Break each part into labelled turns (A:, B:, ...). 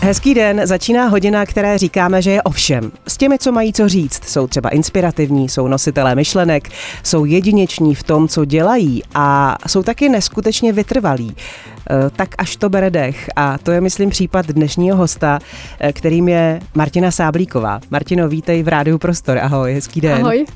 A: Hezký den, začíná hodina, které říkáme, že je ovšem. S těmi, co mají co říct, jsou třeba inspirativní, jsou nositelé myšlenek, jsou jedineční v tom, co dělají a jsou taky neskutečně vytrvalí. Eh, tak až to bere dech. A to je, myslím, případ dnešního hosta, eh, kterým je Martina Sáblíková. Martino, vítej v Rádiu Prostor. Ahoj, hezký den.
B: Ahoj.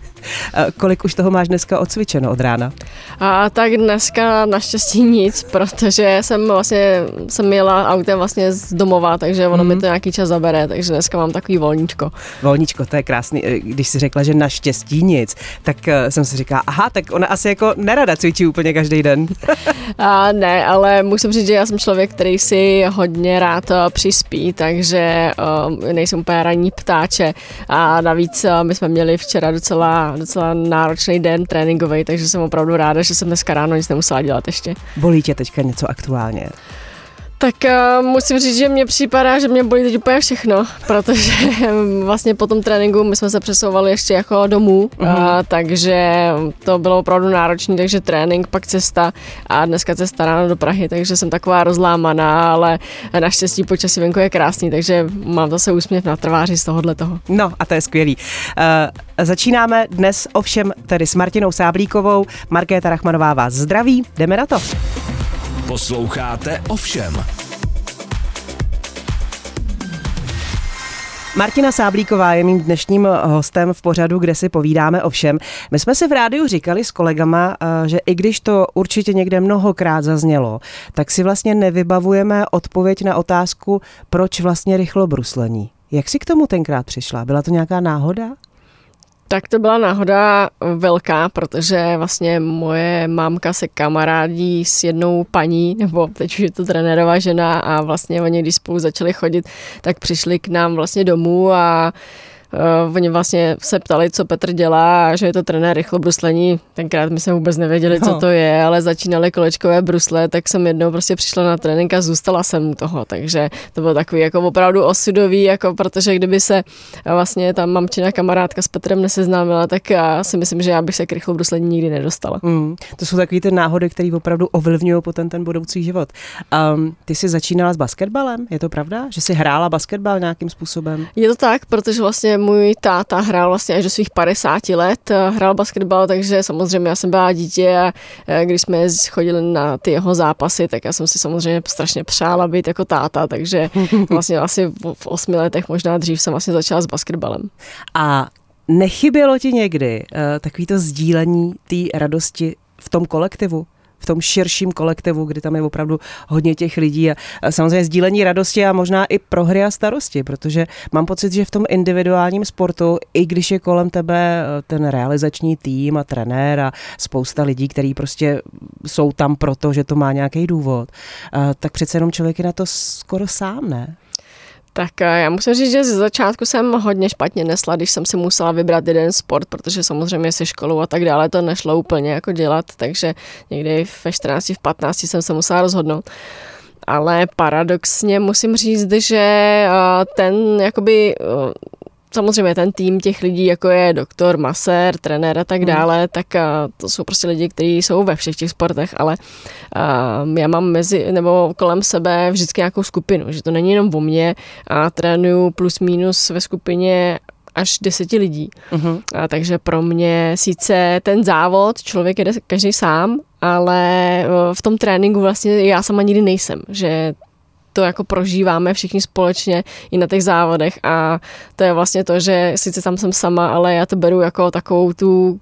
A: Eh, kolik už toho máš dneska odcvičeno od rána?
B: A tak dneska naštěstí nic, protože jsem vlastně jsem jela autem vlastně z domova, takže ono mm. mi to nějaký čas zabere, takže dneska mám takový volníčko.
A: Volníčko, to je krásný. Když si řekla, že naštěstí nic, tak jsem si říkala, aha, tak ona asi jako nerada cvičí úplně každý den.
B: A ne, ale musím říct, že já jsem člověk, který si hodně rád eh, přispí, takže nejsem úplně ranní ptáče a navíc my jsme měli včera docela, docela náročný den tréninkový, takže jsem opravdu ráda, že jsem dneska ráno nic nemusela dělat ještě.
A: Bolí tě teďka něco aktuálně?
B: Tak uh, musím říct, že mně připadá, že mě bolí teď úplně všechno, protože vlastně po tom tréninku my jsme se přesouvali ještě jako domů, uh-huh. uh, takže to bylo opravdu náročné, takže trénink, pak cesta a dneska cesta ráno do Prahy, takže jsem taková rozlámaná, ale naštěstí počasí venku je krásný, takže mám zase úsměv na trváři z tohohle toho.
A: No a to je skvělý. Uh, začínáme dnes ovšem tedy s Martinou Sáblíkovou. Markéta Rachmanová vás zdraví, jdeme na to.
C: Posloucháte ovšem.
A: Martina Sáblíková je mým dnešním hostem v pořadu, kde si povídáme o všem. My jsme si v rádiu říkali s kolegama, eh, že i když to určitě někde mnohokrát zaznělo, tak si vlastně nevybavujeme odpověď na otázku, proč vlastně rychlo bruslení. Jak si k tomu tenkrát přišla? Byla to nějaká náhoda?
B: Tak to byla náhoda velká, protože vlastně moje mámka se kamarádí s jednou paní, nebo teď už je to trenérová žena a vlastně oni, když spolu začali chodit, tak přišli k nám vlastně domů a Uh, oni vlastně se ptali, co Petr dělá a že je to trenér rychlobruslení. Tenkrát my jsme vůbec nevěděli, co no. to je, ale začínaly kolečkové brusle, tak jsem jednou prostě přišla na trénink a zůstala jsem u toho. Takže to bylo takový jako opravdu osudový, jako protože kdyby se vlastně tam mamčina kamarádka s Petrem neseznámila, tak já si myslím, že já bych se k rychlobruslení nikdy nedostala.
A: Mm, to jsou takové ty náhody, které opravdu ovlivňují potom ten budoucí život. Um, ty jsi začínala s basketbalem, je to pravda? Že jsi hrála basketbal nějakým způsobem?
B: Je to tak, protože vlastně můj táta hrál vlastně až do svých 50 let, eh, hrál basketbal, takže samozřejmě já jsem byla dítě a eh, když jsme chodili na ty jeho zápasy, tak já jsem si samozřejmě strašně přála být jako táta, takže vlastně asi v osmi letech, možná dřív jsem vlastně začala s basketbalem.
A: A nechybělo ti někdy uh, takový to sdílení té radosti v tom kolektivu? V tom širším kolektivu, kdy tam je opravdu hodně těch lidí a samozřejmě sdílení radosti a možná i prohry a starosti, protože mám pocit, že v tom individuálním sportu, i když je kolem tebe eh, ten realizační tým a trenér a spousta lidí, kteří prostě jsou tam proto, že to má nějaký důvod, eh, tak přece jenom člověk je na to skoro sám, ne?
B: Tak eh, já musím říct, že ze začátku jsem hodně špatně nesla, když jsem si musela vybrat jeden sport, protože samozřejmě se školou a tak dále to nešlo úplně jako dělat, takže někdy ve 14, v 15 jsem se musela rozhodnout. Ale paradoxně musím říct, že eh, ten jakoby eh, samozřejmě ten tým těch lidí, jako je doktor, masér, trenér a tak hmm. dále, tak to jsou prostě lidi, kteří jsou ve všech těch sportech, ale já mám mezi, nebo kolem sebe vždycky nějakou skupinu, že to není jenom o mně a trénuju plus minus ve skupině až deseti lidí. Uh-huh. A takže pro mě sice ten závod, člověk jede každý sám, ale v tom tréninku vlastně já sama nikdy nejsem, že to jako prožíváme všichni společně i na těch závodech a to je vlastně to, že sice tam jsem sama, ale já to beru jako takovou tu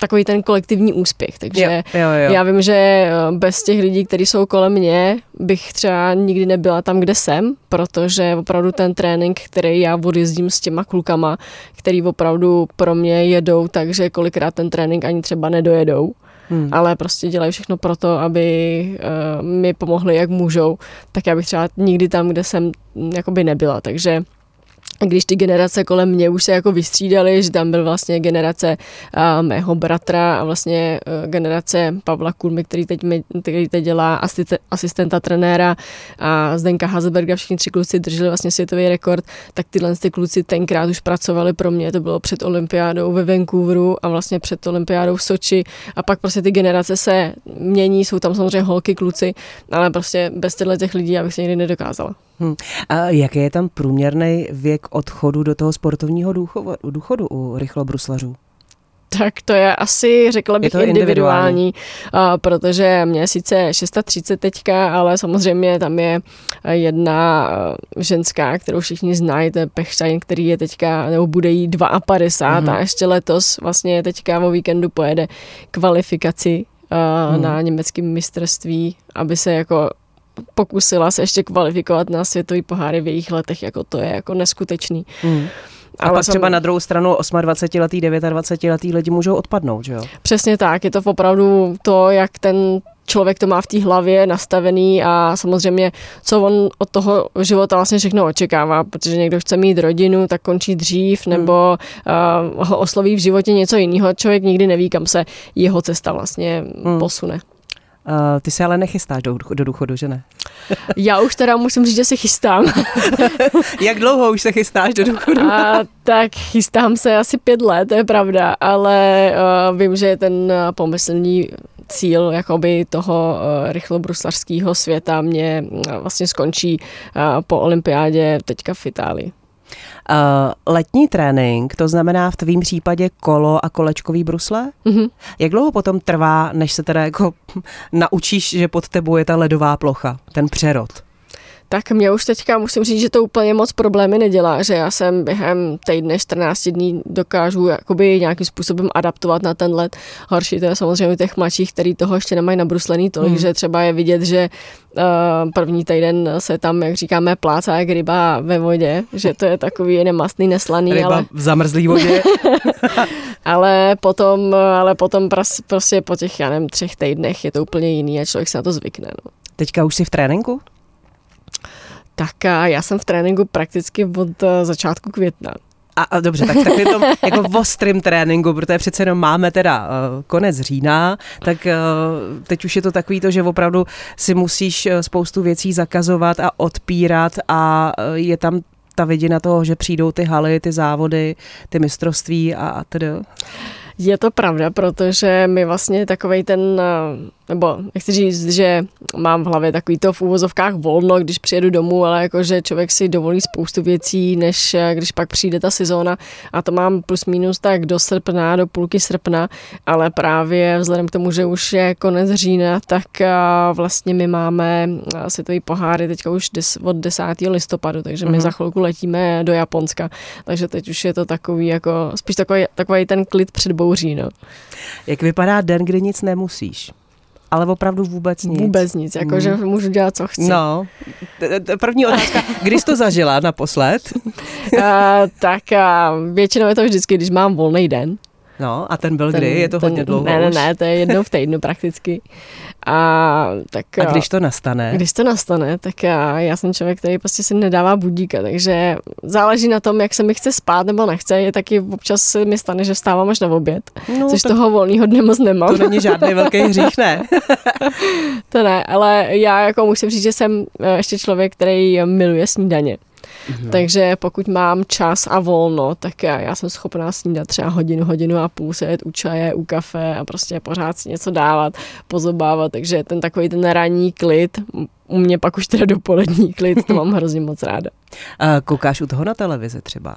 B: takový ten kolektivní úspěch. Takže jo, jo, jo. já vím, že eh, bez těch lidí, kteří jsou kolem mě, bych třeba nikdy nebyla tam, kde jsem, protože opravdu ten trénink, který já odjezdím s těma klukama, který opravdu pro mě jedou, takže kolikrát ten trénink ani třeba nedojedou hmm. ale prostě dělají všechno pro to, aby uh, mi pomohli, jak můžou, tak já bych třeba nikdy tam, kde jsem, jakoby nebyla, takže když ty generace kolem mě už se jako vystřídaly, že tam byl vlastně generace uh, mého bratra a vlastně uh, generace Pavla Kulmy, který teď, mi, který teď dělá asiste, asistenta trenéra a Zdenka Hazelberga, všichni tři kluci drželi vlastně světový rekord, tak tyhle ty kluci tenkrát už pracovali pro mě, to bylo před olympiádou ve Vancouveru a vlastně před olympiádou v Soči a pak prostě ty generace se mění, jsou tam samozřejmě holky, kluci, ale prostě bez těchto těch lidí já bych se nikdy nedokázala.
A: Hmm. A jaký je tam průměrný věk odchodu do toho sportovního důchodu, důchodu u rychlobruslařů?
B: Tak to je asi, řekla bych,
A: je to
B: individuální, individuální. A, protože mě je sice 630 teďka, ale samozřejmě tam je jedna ženská, kterou všichni znají, to je Pechstein, který je teďka, nebo bude jí 52 mm-hmm. a ještě letos vlastně teďka o víkendu pojede kvalifikaci mm. na německém mistrovství, aby se jako pokusila se ještě kvalifikovat na světový poháry v jejich letech, jako to je jako neskutečný. Mm.
A: A Ale pak třeba na druhou stranu 28-letý, 29-letý lidi můžou odpadnout, že jo?
B: Přesně tak, je to opravdu to, jak ten člověk to má v té hlavě nastavený a samozřejmě, co on od toho života vlastně všechno očekává, protože někdo chce mít rodinu, tak končí dřív, hmm. nebo uh, ho osloví v životě něco jiného. Člověk nikdy neví, kam se jeho cesta vlastně hmm. posune.
A: Uh, ty se ale nechystáš do, do důchodu, že ne?
B: Já už teda musím říct, že se chystám.
A: Jak dlouho už se chystáš do důchodu?
B: A, tak chystám se asi pět let, to je pravda, ale uh, vím, že ten pomyslný cíl jakoby toho uh, rychlobruslařského světa mě uh, vlastně skončí uh, po olympiádě teďka v Itálii.
A: Uh, letní trénink, to znamená v tvém případě kolo a kolečkový brusle? Mm-hmm. Jak dlouho potom trvá, než se teda jako naučíš, že pod tebou je ta ledová plocha, ten přerod?
B: Tak mě už teďka musím říct, že to úplně moc problémy nedělá, že já jsem během týdne 14 dní dokážu jakoby nějakým způsobem adaptovat na ten let. Horší to je samozřejmě těch mladších, který toho ještě nemají nabruslený tolik, hmm. že třeba je vidět, že uh, první týden se tam, jak říkáme, plácá jak ryba ve vodě, že to je takový nemastný, neslaný.
A: Ryba
B: ale...
A: v zamrzlý vodě.
B: ale potom, ale potom prostě po těch, já nevím, třech týdnech je to úplně jiný a člověk se na to zvykne. No.
A: Teďka už jsi v tréninku?
B: Tak já jsem v tréninku prakticky od eh, začátku května.
A: A, a dobře, tak takový tom jako v ostrým tréninku, protože přece jenom máme teda uh, konec října, tak uh, teď už je to takový to, že opravdu si musíš spoustu věcí zakazovat a odpírat a uh, je tam ta vidina toho, že přijdou ty haly, ty závody, ty mistrovství a, a tedy.
B: Je to pravda, protože mi vlastně takovej ten, eh, nebo nechci říct, že mám v hlavě takový to v úvozovkách volno, když přijedu domů, ale jakože člověk si dovolí spoustu věcí, než eh, když pak přijde ta sezóna a to mám plus minus tak do srpna, do půlky srpna, ale právě vzhledem k tomu, že už je konec října, tak eh, vlastně my máme světový poháry teďka už des, od 10. listopadu, takže my mm-hmm. za chvilku letíme do Japonska, takže teď už je to takový jako, spíš takový, takový ten klid před bouří. No.
A: Jak vypadá den, kdy nic nemusíš? Ale opravdu vůbec nic.
B: Vůbec nic, jakože mm. můžu dělat, co chci.
A: No, první otázka, kdy jsi to zažila naposled?
B: uh, tak uh, většinou je to vždycky, když mám volný den.
A: No a ten byl ten, kdy? Je to ten, hodně dlouho
B: Ne, ne, ne, to je jednou v týdnu prakticky. A, tak,
A: a když to nastane?
B: Když to nastane, tak já, já jsem člověk, který prostě si nedává budíka, takže záleží na tom, jak se mi chce spát nebo nechce. Je taky občas se mi stane, že vstávám až na oběd, no, což toho volného dne moc nemám.
A: To není žádný velký hřích, ne?
B: to ne, ale já jako musím říct, že jsem eh, ještě člověk, který miluje snídaně. Mhm. Takže pokud mám čas a volno, tak já, já jsem schopná snídat třeba hodinu, hodinu a půl, sedět u čaje, u kafe a prostě pořád si něco dávat, pozobávat. Takže ten takový ten ranní klid, u mě pak už teda dopolední klid, to mám hrozně moc ráda.
A: A koukáš u toho na televizi třeba?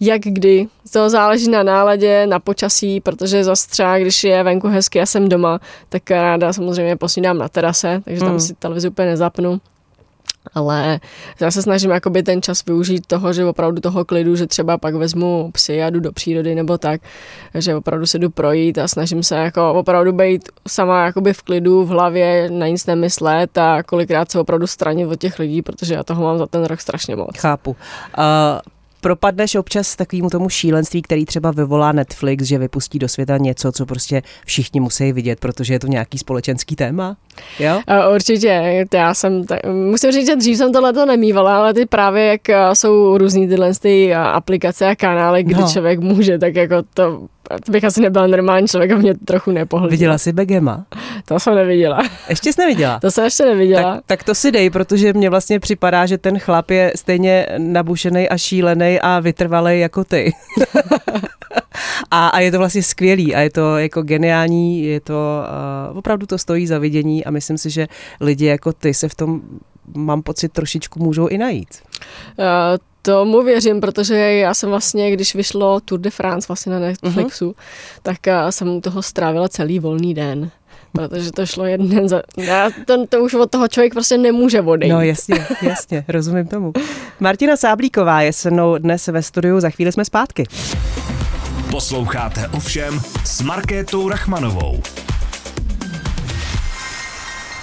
B: jak kdy. To záleží na náladě, na počasí, protože zase třeba, když je venku hezky a jsem doma, tak ráda samozřejmě posnídám na terase, takže tam mm. si televizi úplně nezapnu ale já se snažím jakoby ten čas využít toho, že opravdu toho klidu, že třeba pak vezmu psy a jdu do přírody nebo tak, že opravdu se jdu projít a snažím se jako opravdu být sama jakoby v klidu, v hlavě, na nic nemyslet a kolikrát se opravdu stranit od těch lidí, protože já toho mám za ten rok strašně moc.
A: Chápu. Uh, propadneš občas takovému tomu šílenství, který třeba vyvolá Netflix, že vypustí do světa něco, co prostě všichni musí vidět, protože je to nějaký společenský téma? Jo?
B: Určitě, já jsem, t- musím říct, že dřív jsem tohle to nemývala, ale ty právě jak jsou různý tyhle ty aplikace a kanály, kdy no. člověk může, tak jako to to bych asi nebyla normální člověk a mě trochu nepohlídla.
A: Viděla jsi Begema?
B: To jsem neviděla.
A: Ještě jsi neviděla?
B: To jsem ještě neviděla.
A: Tak, tak to si dej, protože mně vlastně připadá, že ten chlap je stejně nabušený a šílený a vytrvalý jako ty. a, a je to vlastně skvělý a je to jako geniální, je to, uh, opravdu to stojí za vidění a myslím si, že lidi jako ty se v tom mám pocit, trošičku můžou i najít.
B: Uh, Tomu věřím, protože já jsem vlastně, když vyšlo Tour de France vlastně na Netflixu, uh-huh. tak jsem u toho strávila celý volný den protože to šlo jeden za... Já, to, to už od toho člověk prostě nemůže odejít.
A: No jasně, jasně, rozumím tomu. Martina Sáblíková je se mnou dnes ve studiu, za chvíli jsme zpátky.
C: Posloucháte ovšem s Markétou Rachmanovou.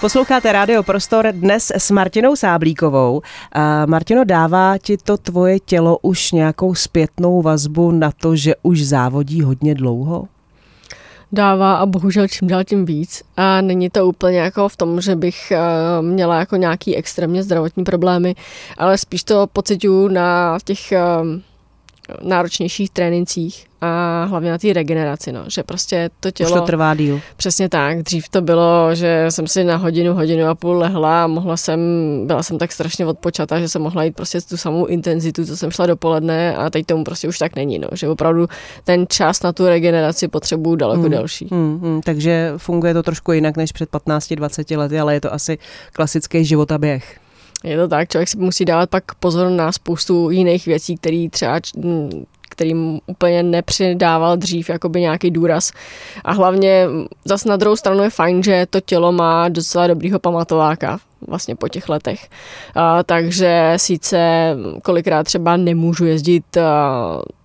A: Posloucháte Rádio Prostor dnes s Martinou Sáblíkovou. A Martino, dává ti to tvoje tělo už nějakou zpětnou vazbu na to, že už závodí hodně dlouho?
B: dává a bohužel čím dál tím víc. A není to úplně jako v tom, že bych uh, měla jako nějaký extrémně zdravotní problémy, ale spíš to pocituju na těch uh, náročnějších trénincích a hlavně na té regeneraci, no, že prostě to tělo...
A: Už to trvá díl.
B: Přesně tak. Dřív to bylo, že jsem si na hodinu, hodinu a půl lehla a mohla jsem, byla jsem tak strašně odpočata, že jsem mohla jít prostě tu samou intenzitu, co jsem šla dopoledne a teď tomu prostě už tak není, no, že opravdu ten čas na tu regeneraci potřebuju daleko hmm. delší.
A: Hmm, hmm, takže funguje to trošku jinak než před 15-20 lety, ale je to asi klasický životaběh.
B: Je to tak, člověk si musí dávat pak pozor na spoustu jiných věcí, které třeba kterým úplně nepřidával dřív jakoby nějaký důraz. A hlavně zase na druhou stranu je fajn, že to tělo má docela dobrýho pamatováka vlastně po těch letech. A, takže sice kolikrát třeba nemůžu jezdit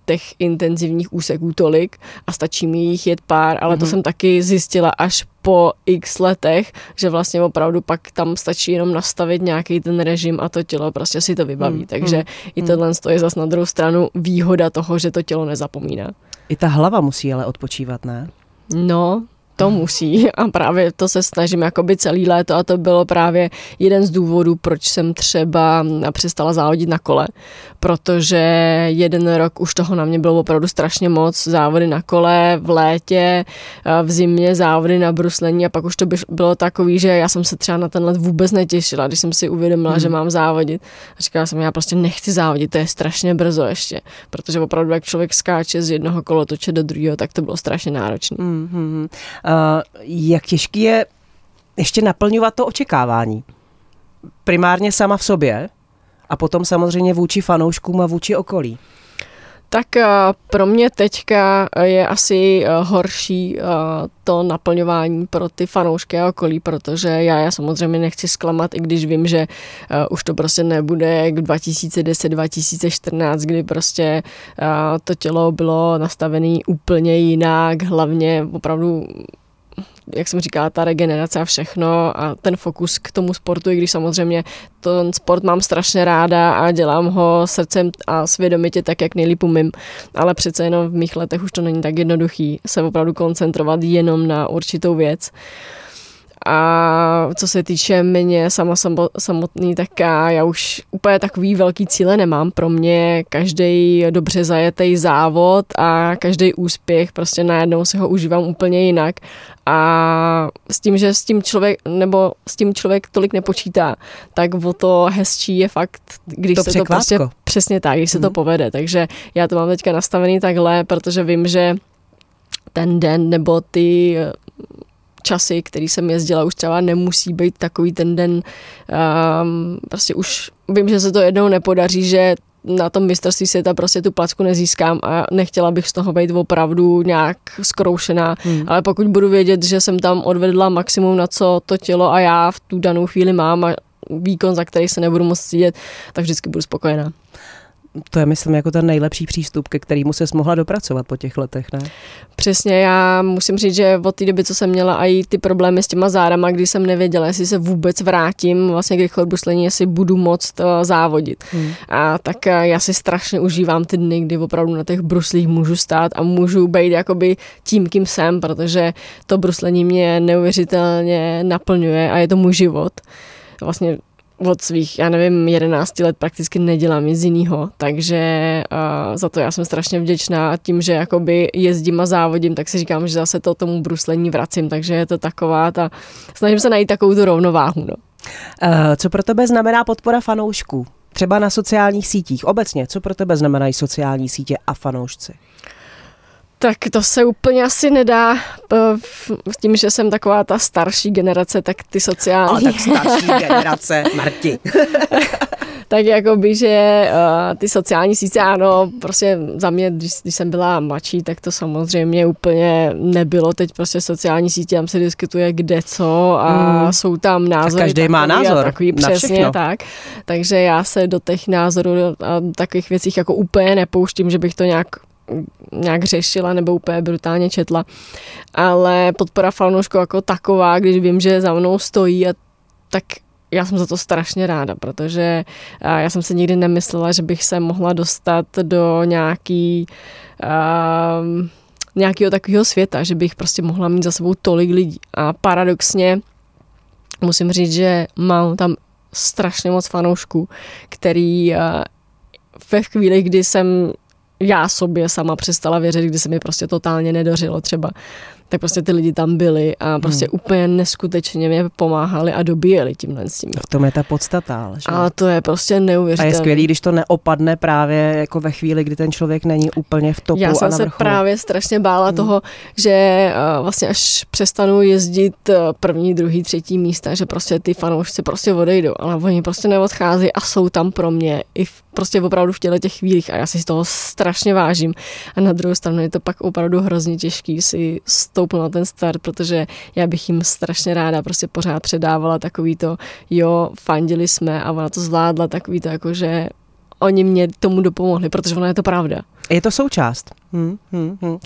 B: těch intenzivních úseků tolik a stačí mi jich jet pár, ale mm-hmm. to mhm. jsem taky zjistila až po x letech, že vlastně opravdu pak tam stačí jenom nastavit nějaký ten režim a to tělo prostě si to vybaví. Mm, Takže mm, i tohle mm. je zase na druhou stranu výhoda toho, že to tělo nezapomíná.
A: I ta hlava musí ale odpočívat, ne?
B: No, to musí a právě to se snažím jakoby celý léto a to bylo právě jeden z důvodů, proč jsem třeba přestala závodit na kole, protože jeden rok už toho na mě bylo opravdu strašně moc, závody na kole v létě, v zimě závody na bruslení a pak už to bylo takový, že já jsem se třeba na ten let vůbec netěšila, když jsem si uvědomila, hmm. že mám závodit a říkala jsem, já prostě nechci závodit, to je strašně brzo ještě, protože opravdu jak člověk skáče z jednoho kolotoče do druhého, tak to bylo strašně náročné. Hmm.
A: Eh, jak těžký je ještě naplňovat to očekávání. Primárně sama v sobě a potom samozřejmě vůči fanouškům a vůči okolí.
B: Tak eh, pro mě teďka je asi eh, horší to naplňování pro ty fanoušky a okolí, protože já, já samozřejmě nechci zklamat, i když vím, že už to prostě nebude jak 2010-2014, kdy prostě to tělo bylo nastavené úplně jinak, hlavně opravdu jak jsem říkala, ta regenerace a všechno a ten fokus k tomu sportu, i když samozřejmě ten sport mám strašně ráda a dělám ho srdcem a svědomitě tak, jak nejlíp umím, ale přece jenom v mých letech už to není tak jednoduchý se opravdu koncentrovat jenom na určitou věc. A co se týče mě sama samotný, tak já, už úplně takový velký cíle nemám. Pro mě každý dobře zajetý závod a každý úspěch, prostě najednou si ho užívám úplně jinak. A s tím, že s tím člověk, nebo s tím člověk tolik nepočítá, tak o to hezčí je fakt, když
A: to
B: se to prostě přesně tak, když se to hmm. povede. Takže já to mám teďka nastavený takhle, protože vím, že ten den nebo ty časy, který jsem jezdila, už třeba nemusí být takový ten den, um, prostě už vím, že se to jednou nepodaří, že na tom mistrovství světa prostě tu placku nezískám a nechtěla bych z toho být opravdu nějak skroušená, hmm. ale pokud budu vědět, že jsem tam odvedla maximum na co to tělo a já v tu danou chvíli mám a výkon, za který se nebudu moc cítit, tak vždycky budu spokojená
A: to je, myslím, jako ten nejlepší přístup, ke kterému se mohla dopracovat po těch letech, ne?
B: Přesně, já musím říct, že od té doby, co jsem měla i ty problémy s těma zárama, kdy jsem nevěděla, jestli se vůbec vrátím vlastně k rychlobruslení, jestli budu moct uh, závodit. Hmm. A tak uh, já si strašně užívám ty dny, kdy opravdu na těch bruslích můžu stát a můžu být jakoby tím, kým jsem, protože to bruslení mě neuvěřitelně naplňuje a je to můj život. Vlastně od svých, já nevím, 11 let prakticky nedělám nic jiného, takže uh, za to já jsem strašně vděčná tím, že jakoby jezdím a závodím, tak si říkám, že zase to tomu bruslení vracím, takže je to taková ta, snažím se najít takovou tu rovnováhu. No.
A: Uh, co pro tebe znamená podpora fanoušků? Třeba na sociálních sítích. Obecně, co pro tebe znamenají sociální sítě a fanoušci?
B: Tak to se úplně asi nedá s tím, že jsem taková ta starší generace, tak ty sociální...
A: Ale tak starší generace, Marti.
B: tak by, že uh, ty sociální sítě, ano, prostě za mě, když, když jsem byla mladší, tak to samozřejmě úplně nebylo. Teď prostě sociální sítě, tam se diskutuje kde co a mm. jsou tam názory.
A: A každý má názor.
B: Takový přesně všechno. tak. Takže já se do těch názorů a takových věcích jako úplně nepouštím, že bych to nějak nějak řešila nebo úplně brutálně četla. Ale podpora fanoušku jako taková, když vím, že za mnou stojí, a tak já jsem za to strašně ráda, protože já jsem se nikdy nemyslela, že bych se mohla dostat do nějaký uh, nějakého takového světa, že bych prostě mohla mít za sebou tolik lidí. A paradoxně musím říct, že mám tam strašně moc fanoušků, který uh, ve chvíli, kdy jsem já sobě sama přestala věřit, kdy se mi prostě totálně nedořilo třeba tak prostě ty lidi tam byli a prostě hmm. úplně neskutečně mě pomáhali a dobíjeli tímhle s tím.
A: V tom je ta podstata. Že?
B: A to je prostě neuvěřitelné.
A: A je skvělý, když to neopadne právě jako ve chvíli, kdy ten člověk není úplně v topu
B: Já jsem
A: a
B: se právě strašně bála hmm. toho, že uh, vlastně až přestanu jezdit uh, první, druhý, třetí místa, že prostě ty fanoušci prostě odejdou, ale oni prostě neodchází a jsou tam pro mě i v, prostě opravdu v těle těch chvílích a já si z toho strašně vážím. A na druhou stranu je to pak opravdu hrozně těžký si stoupl na ten start, protože já bych jim strašně ráda prostě pořád předávala takový to, jo, fandili jsme a ona to zvládla, takový to jako, že oni mě tomu dopomohli, protože ona je to pravda.
A: Je to součást. Hmm, hmm, hmm. Uh,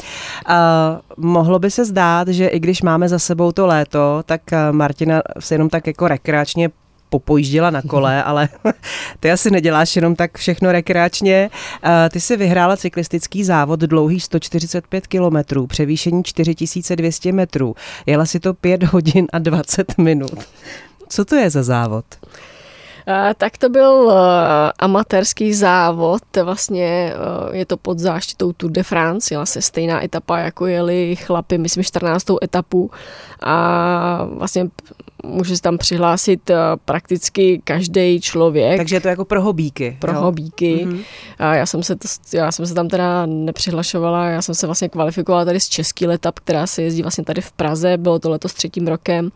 A: mohlo by se zdát, že i když máme za sebou to léto, tak Martina se jenom tak jako rekreačně popojížděla na kole, ale ty asi neděláš jenom tak všechno rekreačně. Ty si vyhrála cyklistický závod dlouhý 145 kilometrů, převýšení 4200 metrů. Jela si to 5 hodin a 20 minut. Co to je za závod?
B: Tak to byl uh, amatérský závod, vlastně uh, je to pod záštitou Tour de France, jela se stejná etapa, jako jeli chlapy, myslím 14. etapu a vlastně může se tam přihlásit uh, prakticky každý člověk.
A: Takže je to jako pro hobíky.
B: Pro jo? hobíky. Mm-hmm. A já jsem, se to, já jsem se tam teda nepřihlašovala, já jsem se vlastně kvalifikovala tady z Český letap, která se jezdí vlastně tady v Praze, bylo to letos třetím rokem.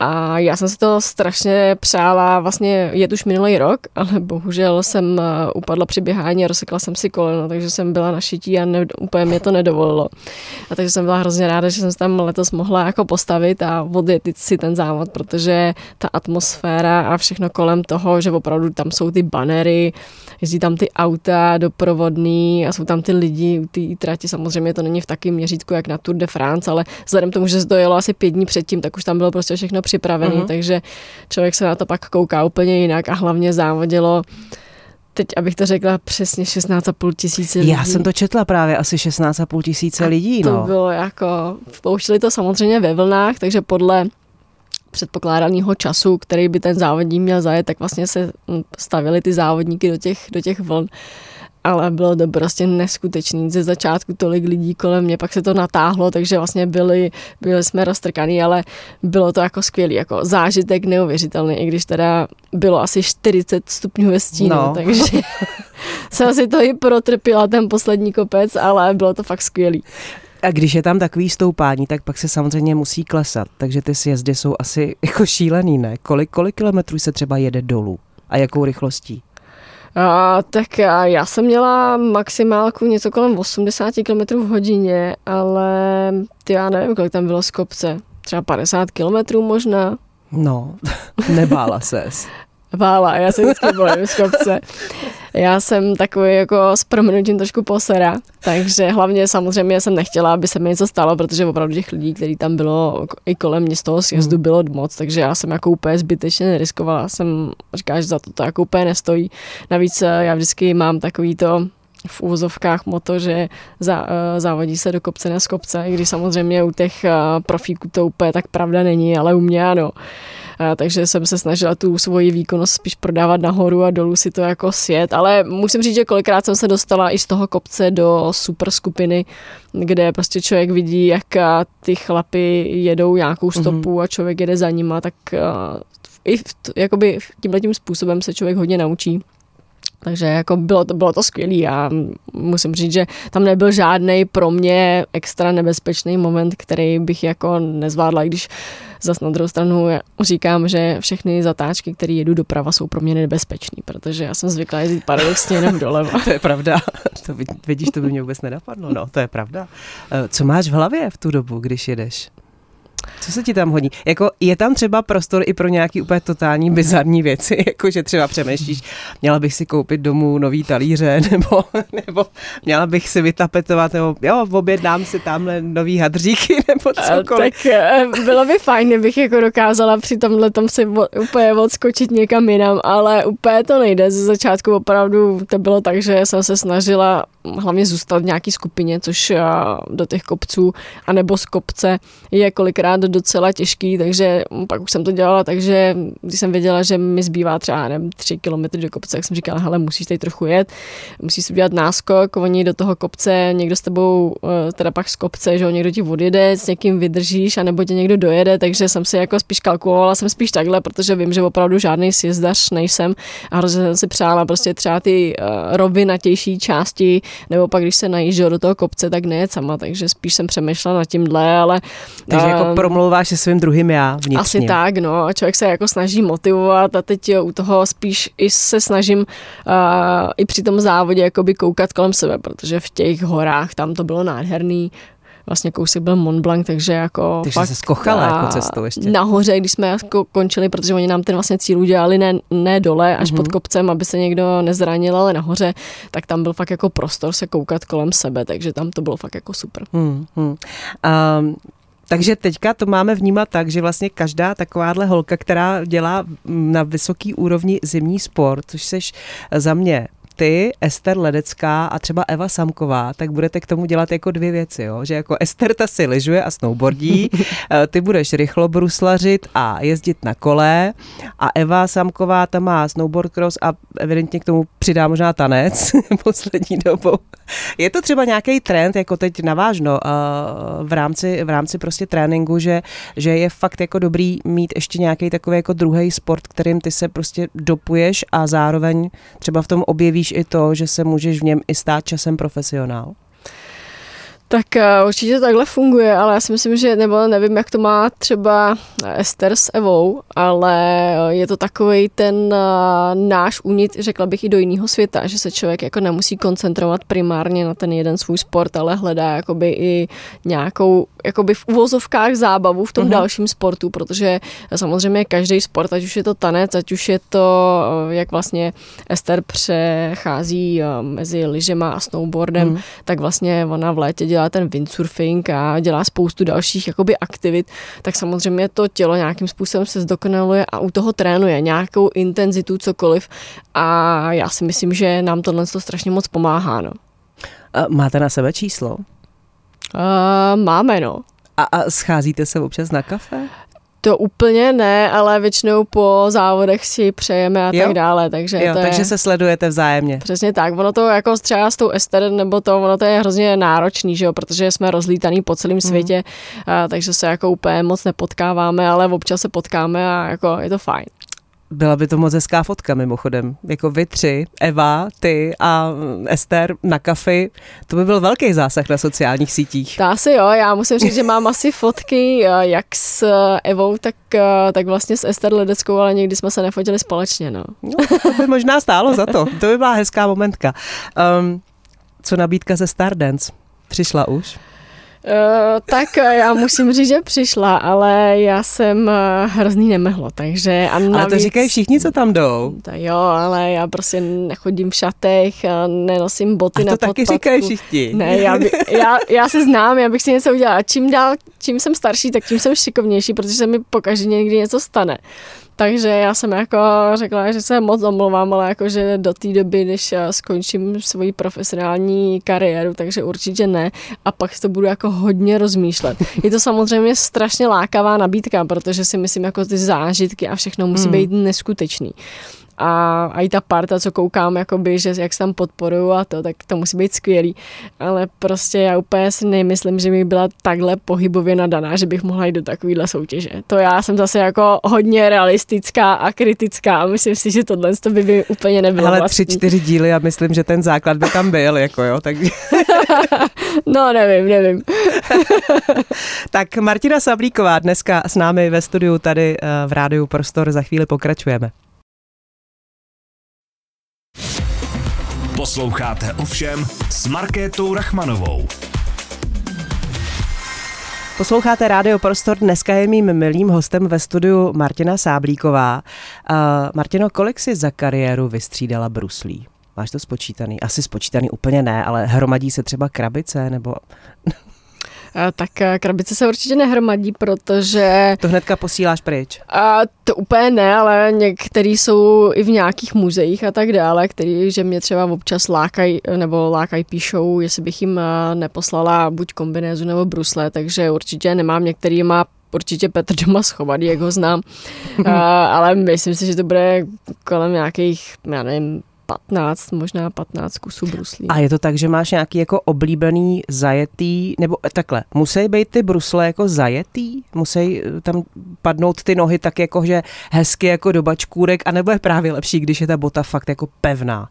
B: A já jsem si to strašně přála, vlastně je už minulý rok, ale bohužel jsem eh, upadla při běhání a rozsekla jsem si koleno, takže jsem byla na šití a ne, úplně mě to nedovolilo. A takže jsem byla hrozně ráda, že jsem se tam letos mohla jako postavit a odjet si ten závod, protože ta atmosféra a všechno kolem toho, že opravdu tam jsou ty banery, jezdí tam ty auta doprovodný a jsou tam ty lidi u té trati. Samozřejmě to není v takém měřítku, jak na Tour de France, ale vzhledem tomu, že se to jelo asi pět dní předtím, tak už tam bylo prostě všechno připravený, uh-huh. takže člověk se na to pak kouká úplně jinak a hlavně závodilo teď, abych to řekla přesně 16,5 tisíce lidí.
A: Já jsem to četla právě asi 16,5 tisíce lidí.
B: To no. bylo jako, pouštili to samozřejmě ve vlnách, takže podle předpokládaného času, který by ten závodník měl zajet, tak vlastně se stavili ty závodníky do těch, do těch vln ale bylo to prostě neskutečný. Ze začátku tolik lidí kolem mě, pak se to natáhlo, takže vlastně byli, byli jsme roztrkaný, ale bylo to jako skvělý, jako zážitek neuvěřitelný, i když teda bylo asi 40 stupňů ve stínu, no. takže jsem si to i protrpěla ten poslední kopec, ale bylo to fakt skvělý.
A: A když je tam takový stoupání, tak pak se samozřejmě musí klesat, takže ty sjezdy jsou asi jako šílený, ne? Kolik, kolik kilometrů se třeba jede dolů a jakou rychlostí?
B: A, tak a já jsem měla maximálku něco kolem 80 km v hodině, ale ty já nevím, kolik tam bylo z kopce. Třeba 50 km možná.
A: No, nebála ses.
B: Vála, já se vždycky bojím z kopce. Já jsem takový jako s proměnutím trošku posera, takže hlavně samozřejmě jsem nechtěla, aby se mi něco stalo, protože opravdu těch lidí, kteří tam bylo i kolem mě z toho sjezdu hmm. bylo moc, takže já jsem jako úplně zbytečně neriskovala. Jsem říkala, že za to to jako úplně nestojí. Navíc eh, já vždycky mám takový to, v úvozovkách moto, že zá, eh, závodí se do kopce na skopce, i když samozřejmě u těch eh, profíků to úplně tak pravda není, ale u mě ano. A, takže jsem se snažila tu svoji výkonnost spíš prodávat nahoru a dolů si to jako sjet, ale musím říct, že kolikrát jsem se dostala i z toho kopce do super skupiny, kde prostě člověk vidí, jak ty chlapy jedou nějakou mhm. stopu mm-hmm. a člověk jede za nima, tak uh, i v, jakoby tímhle tím způsobem se člověk hodně naučí. Takže jako bylo to, bylo to skvělé a musím říct, že tam nebyl žádný pro mě extra nebezpečný moment, který bych jako nezvládla, i když zase na druhou stranu říkám, že všechny zatáčky, které jedu doprava, jsou pro mě nebezpečné, protože já jsem zvyklá jezdit paradoxně jenom doleva.
A: to je pravda. To vidíš, to by mě vůbec nenapadlo. No, to je pravda. Eh, co máš v hlavě v tu dobu, když jedeš? Co se ti tam hodí? Jako je tam třeba prostor i pro nějaký úplně totální bizarní věci, jako že třeba přemýšlíš, měla bych si koupit domů nový talíře, nebo, nebo měla bych si vytapetovat, nebo jo, objednám si tamhle nový hadříky, nebo cokoliv.
B: Tak eh, bylo by fajn, kdybych jako dokázala při tomhle tom si úplně odskočit někam jinam, ale úplně to nejde. Ze začátku opravdu to bylo tak, že jsem se snažila hlavně zůstat v nějaký skupině, což eh, do těch kopců, anebo z kopce je kolikrát docela těžký, takže pak už jsem to dělala, takže když jsem věděla, že mi zbývá třeba nevím, tři kilometry do kopce, tak jsem říkala, hele, musíš tady trochu jet, musíš si udělat náskok, oni do toho kopce, někdo s tebou, eh, teda pak z kopce, že jo, někdo ti odjede, s někým vydržíš, anebo tě někdo dojede, takže jsem si jako spíš kalkulovala, jsem spíš takhle, protože vím, že opravdu žádný sjezdař nejsem a hrozně jsem si přála prostě třeba ty uh, rovinatější části, nebo pak když se najížděl do toho kopce, tak nejet sama, takže spíš jsem přemýšlela nad tímhle, ale...
A: Takže uh, jako promlouváš se svým druhým já vnitřně.
B: Asi tak, no. A člověk se jako snaží motivovat a teď u toho spíš i se snažím uh, i při tom závodě jakoby koukat kolem sebe, protože v těch horách tam to bylo nádherný, vlastně kousek byl Mont Blanc, takže jako
A: takže fakt, se skochala jako cestou ještě.
B: Nahoře, když jsme jako končili, protože oni nám ten vlastně cíl udělali ne, ne dole, až mm-hmm. pod kopcem, aby se někdo nezranil, ale nahoře, tak tam byl fakt jako prostor se koukat kolem sebe, takže tam to bylo fakt jako super.
A: Mm-hmm. Um, takže teďka to máme vnímat tak, že vlastně každá takováhle holka, která dělá na vysoký úrovni zimní sport, což seš za mě ty, Ester Ledecká a třeba Eva Samková, tak budete k tomu dělat jako dvě věci, jo? že jako Ester ta si lyžuje a snowboardí, eh, ty budeš rychlo bruslařit a jezdit na kole a Eva Samková tam má snowboard cross a evidentně k tomu přidá možná tanec poslední dobou. Je to třeba nějaký trend, jako teď navážno eh, v rámci, v rámci prostě tréninku, že, že je fakt jako dobrý mít ještě nějaký takový jako druhý sport, kterým ty se prostě dopuješ a zároveň třeba v tom objevíš i to, že se můžeš v něm i stát časem profesionál?
B: Tak uh, určitě to takhle funguje, ale já si myslím, že, nebo nevím, jak to má třeba Ester s Evou, ale je to takový ten náš únit, řekla bych i do jiného světa, že se člověk jako nemusí koncentrovat primárně na ten jeden svůj sport, ale hledá jakoby i nějakou jakoby v uvozovkách zábavu v tom uh-huh. dalším sportu, protože samozřejmě každý sport, ať už je to tanec, ať už je to, jak vlastně Ester přechází mezi lyžema a snowboardem, uh-huh. tak vlastně ona v létě dělá dělá ten windsurfing a dělá spoustu dalších jakoby aktivit, tak samozřejmě to tělo nějakým způsobem se zdokonaluje a u toho trénuje nějakou intenzitu, cokoliv a já si myslím, že nám tohle to strašně moc pomáhá. No.
A: Máte na sebe číslo?
B: Uh, máme, no.
A: A, a scházíte se občas na kafe?
B: To úplně ne, ale většinou po závodech si přejeme a jo? tak dále. Takže,
A: jo,
B: to
A: takže
B: je...
A: se sledujete vzájemně.
B: Přesně tak. Ono to jako třeba s tou Ester, nebo to, ono to je hrozně náročný, že jo, protože jsme rozlítaný po celém mhm. světě, a, takže se jako úplně moc nepotkáváme, ale občas se potkáme a jako je to fajn.
A: Byla by to moc hezká fotka mimochodem. Jako vy tři, Eva, ty a Ester na kafy. To by byl velký zásah na sociálních sítích.
B: To asi jo, já musím říct, že mám asi fotky eh, jak s eh, Evou, tak, eh, tak vlastně s Ester Ledeckou, ale někdy jsme se nefotili společně. No.
A: no to by možná stálo za to. To by byla hezká momentka. Um, co nabídka ze Stardance? Přišla už?
B: Uh, tak já musím říct, že přišla, ale já jsem uh, hrozný nemehlo, takže
A: a navíc, Ale to říkají všichni, co tam jdou.
B: To jo, ale já prostě nechodím v šatech, a nenosím boty
A: a to
B: na
A: taky podpadku. říkají všichni.
B: Ne, já, by, já, já se znám, já bych si něco udělala. Čím dál, čím jsem starší, tak tím jsem šikovnější, protože se mi pokaždé někdy něco stane. Takže já jsem jako řekla, že se moc omlouvám, ale jakože do té doby, než skončím svoji profesionální kariéru, takže určitě ne. A pak to budu jako hodně rozmýšlet. Je to samozřejmě strašně lákavá nabídka, protože si myslím, jako ty zážitky a všechno musí hmm. být neskutečný a, a i ta parta, co koukám, jakoby, že jak se tam podporuju a to, tak to musí být skvělý. Ale prostě já úplně si nemyslím, že mi byla takhle pohybově nadaná, že bych mohla jít do takovéhle soutěže. To já jsem zase jako hodně realistická a kritická a myslím si, že tohle to by, by úplně nebylo
A: Ale vlastní. tři, čtyři díly a myslím, že ten základ by tam byl, jako jo, takže...
B: no, nevím, nevím.
A: tak Martina Sablíková dneska s námi ve studiu tady eh, v Rádiu Prostor. Za chvíli pokračujeme.
C: Posloucháte ovšem s Markétou Rachmanovou.
A: Posloucháte Rádio Prostor, dneska je mým milým hostem ve studiu Martina Sáblíková. Uh, Martino, kolik si za kariéru vystřídala bruslí? Máš to spočítaný? Asi spočítaný úplně ne, ale hromadí se třeba krabice nebo
B: tak krabice se určitě nehromadí, protože...
A: To hnedka posíláš pryč.
B: A to úplně ne, ale některý jsou i v nějakých muzeích a tak dále, který, že mě třeba občas lákají, nebo lákají píšou, jestli bych jim neposlala buď kombinézu nebo brusle, takže určitě nemám některý má určitě Petr doma schovaný, jak ho znám, a, ale myslím si, že to bude kolem nějakých, já nevím, 15, možná 15 kusů bruslí.
A: A je to tak, že máš nějaký jako oblíbený zajetý, nebo takhle, musí být ty brusle jako zajetý? Musí eh, tam padnout ty nohy tak jako, že hezky jako do bačkůrek, anebo je právě lepší, když je ta bota fakt jako pevná?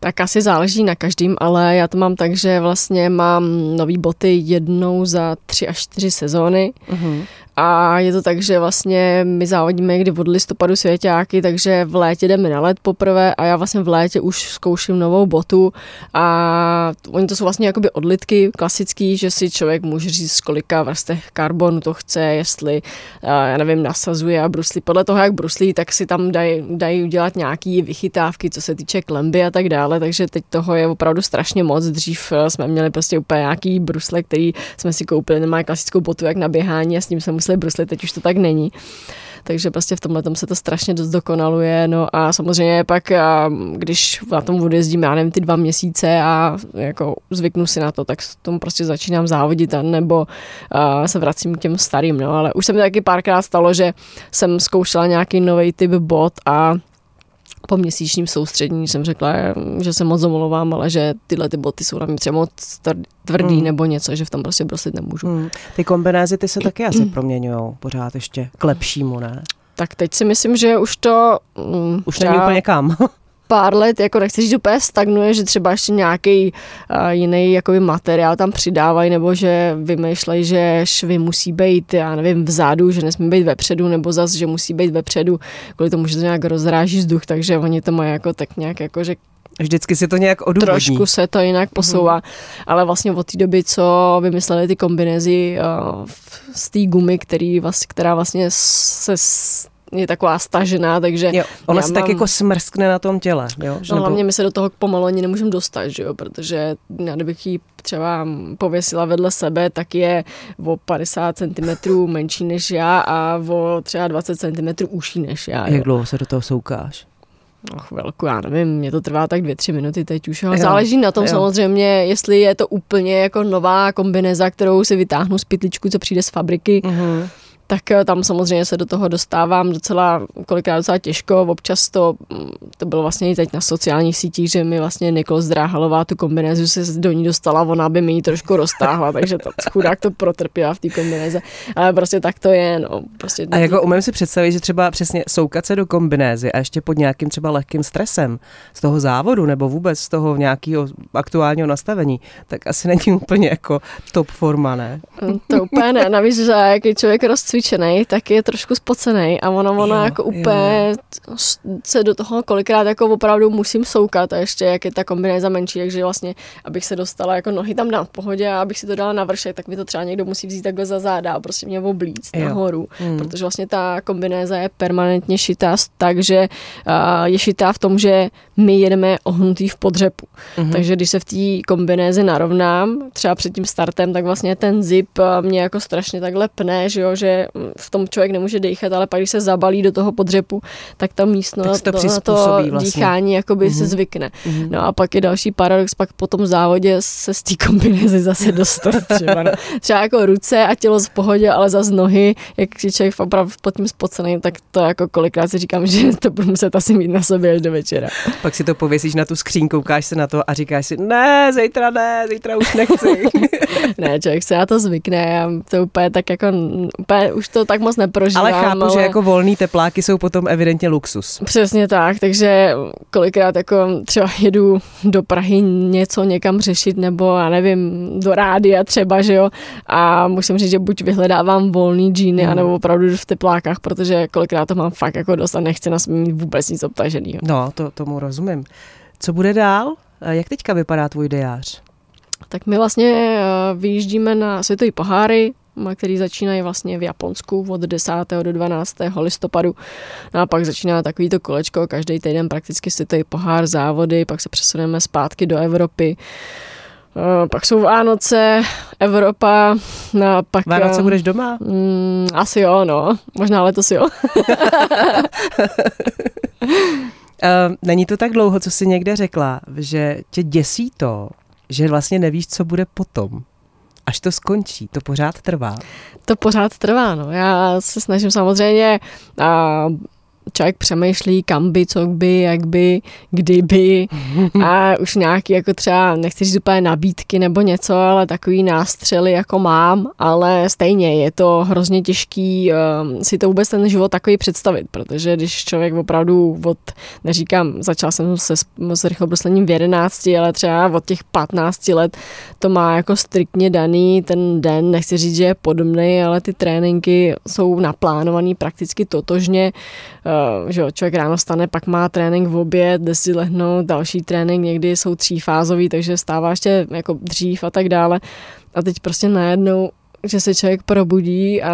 B: Tak asi záleží na každým, ale já to mám tak, že vlastně mám nový boty jednou za tři až čtyři sezóny uh-huh. A je to tak, že vlastně my závodíme někdy od listopadu svěťáky, takže v létě jdeme na let poprvé a já vlastně v létě už zkouším novou botu a oni to jsou vlastně jakoby odlitky klasický, že si člověk může říct, kolika vrstech karbonu to chce, jestli, já nevím, nasazuje a bruslí. Podle toho, jak bruslí, tak si tam dají, dají udělat nějaký vychytávky, co se týče klemby a tak dále, takže teď toho je opravdu strašně moc. Dřív eh, jsme měli prostě úplně nějaký brusle, který jsme si koupili, nemá klasickou botu jak na běhání a s ním se bruslit, teď už to tak není. Takže prostě v tomhle se to strašně dost dokonaluje. No a samozřejmě pak, když na tom odjezdím, já nevím, ty dva měsíce a jako zvyknu si na to, tak tomu prostě začínám závodit a nebo a se vracím k těm starým. No. Ale už se mi taky párkrát stalo, že jsem zkoušela nějaký nový typ bot a po měsíčním soustředění jsem řekla, že se moc omlouvám, ale že tyhle ty boty jsou na mě třeba moc tvrdý hmm. nebo něco, že v tom prostě broslit nemůžu. Hmm.
A: Ty kombinézy, ty se taky asi proměňují pořád ještě k lepšímu, ne?
B: Tak teď si myslím, že už to...
A: Um, už není úplně kam.
B: Pár let, jako nechci říct úplně stagnuje, že třeba ještě nějaký uh, jiný jakoby materiál tam přidávají, nebo že vymýšlejí, že švy musí být, já nevím, vzadu, že nesmí být vepředu, nebo zas, že musí být vepředu, kvůli tomu, že to nějak rozráží vzduch, takže oni to mají jako tak nějak jako, že
A: Vždycky si to nějak odůvodní.
B: Trošku se to jinak posouvá, mm-hmm. ale vlastně od té doby, co vymysleli ty kombinézy uh, z té gumy, který, která vlastně se je taková stažená, takže...
A: Jo, ona se mám... tak jako smrskne na tom těle, jo?
B: Že no, hlavně my se do toho pomalu ani nemůžeme dostat, že jo, protože já kdybych ji třeba pověsila vedle sebe, tak je o 50 cm menší než já a o třeba 20 cm užší než já.
A: Jak jo. dlouho se do toho soukáš?
B: No, chvilku, já nevím, mě to trvá tak dvě, tři minuty teď už. Jo. Záleží na tom jo. samozřejmě, jestli je to úplně jako nová kombineza, kterou si vytáhnu z pytličku, co přijde z fabriky. Uh-huh tak eh, tam samozřejmě se do toho dostávám docela, kolikrát docela těžko. Občas to, mm, to bylo vlastně i teď na sociálních sítích, že mi vlastně Nikol Zdráhalová tu kombinézu se do ní dostala, ona by mi ji trošku roztáhla, takže to chudák to protrpěla v té kombinéze. Ale prostě tak to je. No, prostě
A: a jako umím si představit, že třeba přesně soukat se do kombinézy a ještě pod nějakým třeba lehkým stresem z toho závodu nebo vůbec z toho nějakého aktuálního nastavení, tak asi není úplně jako top forma, ne?
B: To úplně ne. Navíc, že jak je člověk rozcvičený, necvičený, tak je trošku spocený a ono, ono
A: Jo,
B: jako
A: jo.
B: úplně se do toho kolikrát jako opravdu musím soukat a ještě jak je ta kombinéza menší, takže vlastně, abych se dostala jako nohy tam dám v pohodě a abych si to dala na vršek, tak mi to třeba někdo musí vzít takhle za záda a prostě mě oblíct
A: Jo.
B: nahoru,
A: Hmm.
B: protože vlastně ta kombinéza je permanentně šitá, takže uh, je šitá v tom, že my jedeme ohnutý v podřepu.
A: Mhm.
B: Takže když se v té kombinéze narovnám, třeba před tím startem, tak vlastně ten zip eh, mě jako strašně takhle pne, že jo, že mm, v tom člověk nemůže dýchat, ale pak když se zabalí do toho podřepu, tak ta místnost
A: Tak to
B: to, na to
A: vlastně.
B: dýchání jakoby se
A: Mhm.
B: zvykne.
A: Mhm.
B: No a pak je další paradox, pak po tom závodě se z té kombinézy zase dostat třeba. No. Třeba jako ruce a tělo v pohodě, ale za z nohy, jak je člověk opravdu pod tím spoceným, tak to jako kolikrát si říkám, že to budu muset asi mít na sobě až do večera.
A: Pak si to pověsíš na tu skřínku, koukáš se na to a říkáš si, ne, zítra ne, zítra už nechci.
B: Ne, člověk se na to zvykne a to úplně tak jako, úplně už to tak moc neprožívám.
A: ale chápu, že jako volný tepláky jsou potom evidentně luxus.
B: Přesně tak, takže kolikrát jako třeba jedu do Prahy něco někam řešit, nebo já nevím, do rádia třeba, že jo, a musím říct, že buď vyhledávám volný džíny,
A: Hmm.
B: anebo opravdu v teplákách, protože kolikrát to mám fakt jako dost a nechci na mít vůbec nic obtaženého.
A: No, to, tomu rozumím. Co bude dál? Eh, Jak teďka vypadá tvůj diář?
B: Tak my vlastně eh, vyjíždíme na světové poháry, m, který začínají vlastně v Japonsku od 10. do 12. listopadu. No a pak začíná takovýto kolečko, každý týden prakticky světový pohár, závody, pak se přesuneme zpátky do Evropy. Eh, Pak jsou Vánoce, Evropa, no a pak...
A: Vánoce
B: eh,
A: budeš doma?
B: Mm, asi jo, no. Možná letos jo.
A: Uh, není to tak dlouho, co jsi někde řekla, že tě děsí to, že vlastně nevíš, co bude potom. Až to skončí, to pořád trvá.
B: To pořád trvá, no. Já se snažím samozřejmě a člověk přemýšlí, kam by, co by, jak by, kdyby. A už nějaký jako třeba, nechci říct úplně nabídky nebo něco, ale takový nástřely jako mám, ale stejně je to hrozně těžký um, si to vůbec ten život takový představit, protože když člověk opravdu od, neříkám, začal jsem se s, s rychlobrslením v 11, ale třeba od těch 15 let to má jako striktně daný ten den, nechci říct, že je podobný, ale ty tréninky jsou naplánovaný prakticky totožně, uh, že jo, člověk ráno stane, pak má trénink v oběd, jde si lehnout, další trénink, někdy jsou třífázový, takže stává ještě jako dřív a tak dále. A teď prostě najednou že se člověk probudí a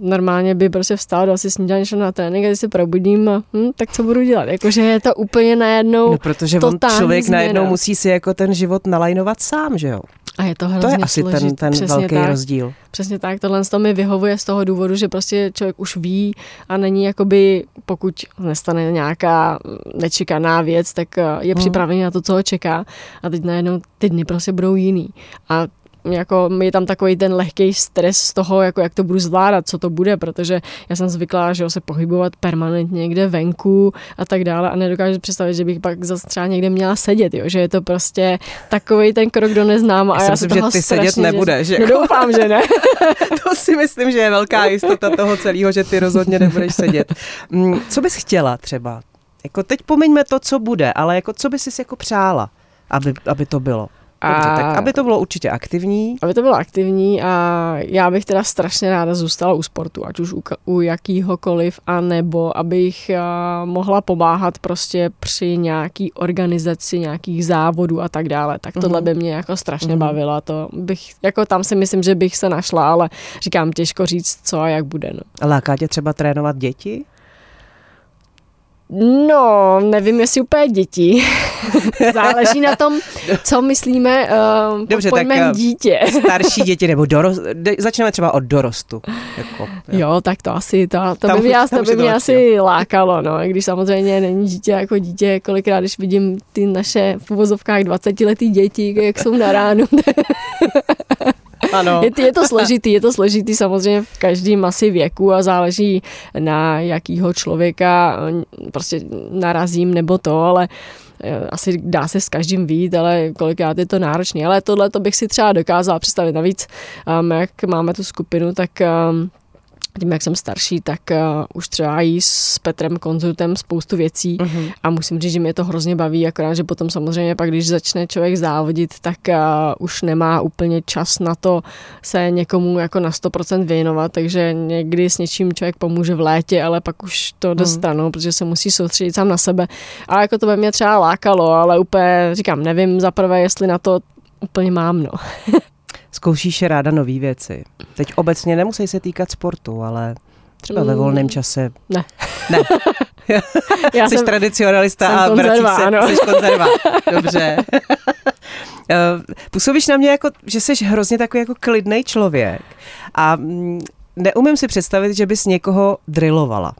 B: normálně by prostě vstal, dal si snídaní, šel na trénink a když se probudím, a, hm, tak co budu dělat? Jakože je to úplně najednou
A: No, protože on člověk
B: změna.
A: najednou musí si jako ten život nalajnovat sám, že jo?
B: a je to
A: To
B: hrozně
A: je asi ten,
B: složitý.
A: ten
B: Přesně
A: velký
B: tak.
A: rozdíl.
B: Přesně tak, tohle to mi vyhovuje z toho důvodu, že prostě člověk už ví a není jakoby, pokud nestane nějaká nečekaná věc, tak eh, je
A: Hmm.
B: připravený na to, co ho čeká a teď najednou ty dny prostě budou jiný. A jako je tam takový ten lehký stres z toho, jako jak to budu zvládat, co to bude, protože já jsem zvyklá, že jo, se pohybovat permanentně někde venku a tak dále a nedokážu představit, že bych pak zase třeba někde měla sedět, jo, že je to prostě takový ten krok do neznáma a
A: Já si
B: já,
A: myslím, že ty sedět
B: strašně
A: nebudeš,
B: děsím.
A: jako.
B: No, doufám, že ne.
A: To si myslím, že je velká jistota toho celého, že ty rozhodně nebudeš sedět. Mm, Co bys chtěla třeba? Jako teď pomeňme to, co bude, ale jako co bys si jako přála, aby, aby to bylo? Dobře,
B: A-
A: tak aby to bylo určitě aktivní.
B: aby to bylo aktivní a já bych teda strašně ráda zůstala u sportu, ať už u, u jakýhokoliv, a nebo abych a, mohla pomáhat prostě při nějaký organizaci nějakých závodů a tak dále. Tak tohle
A: Mhm.
B: by mě jako strašně
A: Mhm.
B: bavilo. To bych, jako tam si myslím, že bych se našla, ale říkám těžko říct, co a jak bude. No.
A: Láká tě třeba trénovat děti?
B: No, nevím, jestli úplně děti. Záleží na tom, co myslíme uh,
A: Dobře, tak,
B: pojmem
A: eh,
B: dítě.
A: Starší děti nebo dorost... Začneme třeba od dorostu. Jako,
B: Jo, tak to asi, to, to
A: Tam
B: by mě, to
A: už je
B: by
A: to
B: mě asi lákalo, no, když samozřejmě není dítě jako dítě, kolikrát, když vidím ty naše v uvozovkách 20 letý děti, jak jsou na ránu,
A: ano.
B: je, je to složitý, je to složitý samozřejmě v každém asi věku a záleží na jakýho člověka prostě narazím nebo to, ale eh, asi dá se s každým vít, ale kolikrát je to náročný. Ale tohle to bych si třeba dokázala představit. Navíc, um, jak máme tu skupinu, tak um, tím, jak jsem starší, tak uh, už třeba jí s Petrem konzultem spoustu věcí uh-huh. a musím říct, že mě to hrozně baví, akorát, že potom samozřejmě pak, když začne člověk závodit, tak uh, už nemá úplně čas na to se někomu jako na 100% věnovat, takže někdy s něčím člověk pomůže v létě, ale pak už to jde uh-huh. stranou, protože se musí soustředit sám na sebe. A jako to by mě třeba lákalo, ale úplně říkám, nevím zaprvé, jestli na to úplně mám, no.
A: Zkoušíš ráda nové věci. Teď obecně nemusí se týkat sportu, ale třeba ve volném mm. čase.
B: Ne.
A: Ne. Já jsi jsem, tradicionalista
B: jsem
A: a
B: konzerva,
A: se,
B: ano.
A: jsi konzerva. Dobře. Eh, působíš na mě jako, že jsi hrozně takový jako klidný člověk a mm, neumím si představit, že bys někoho drillovala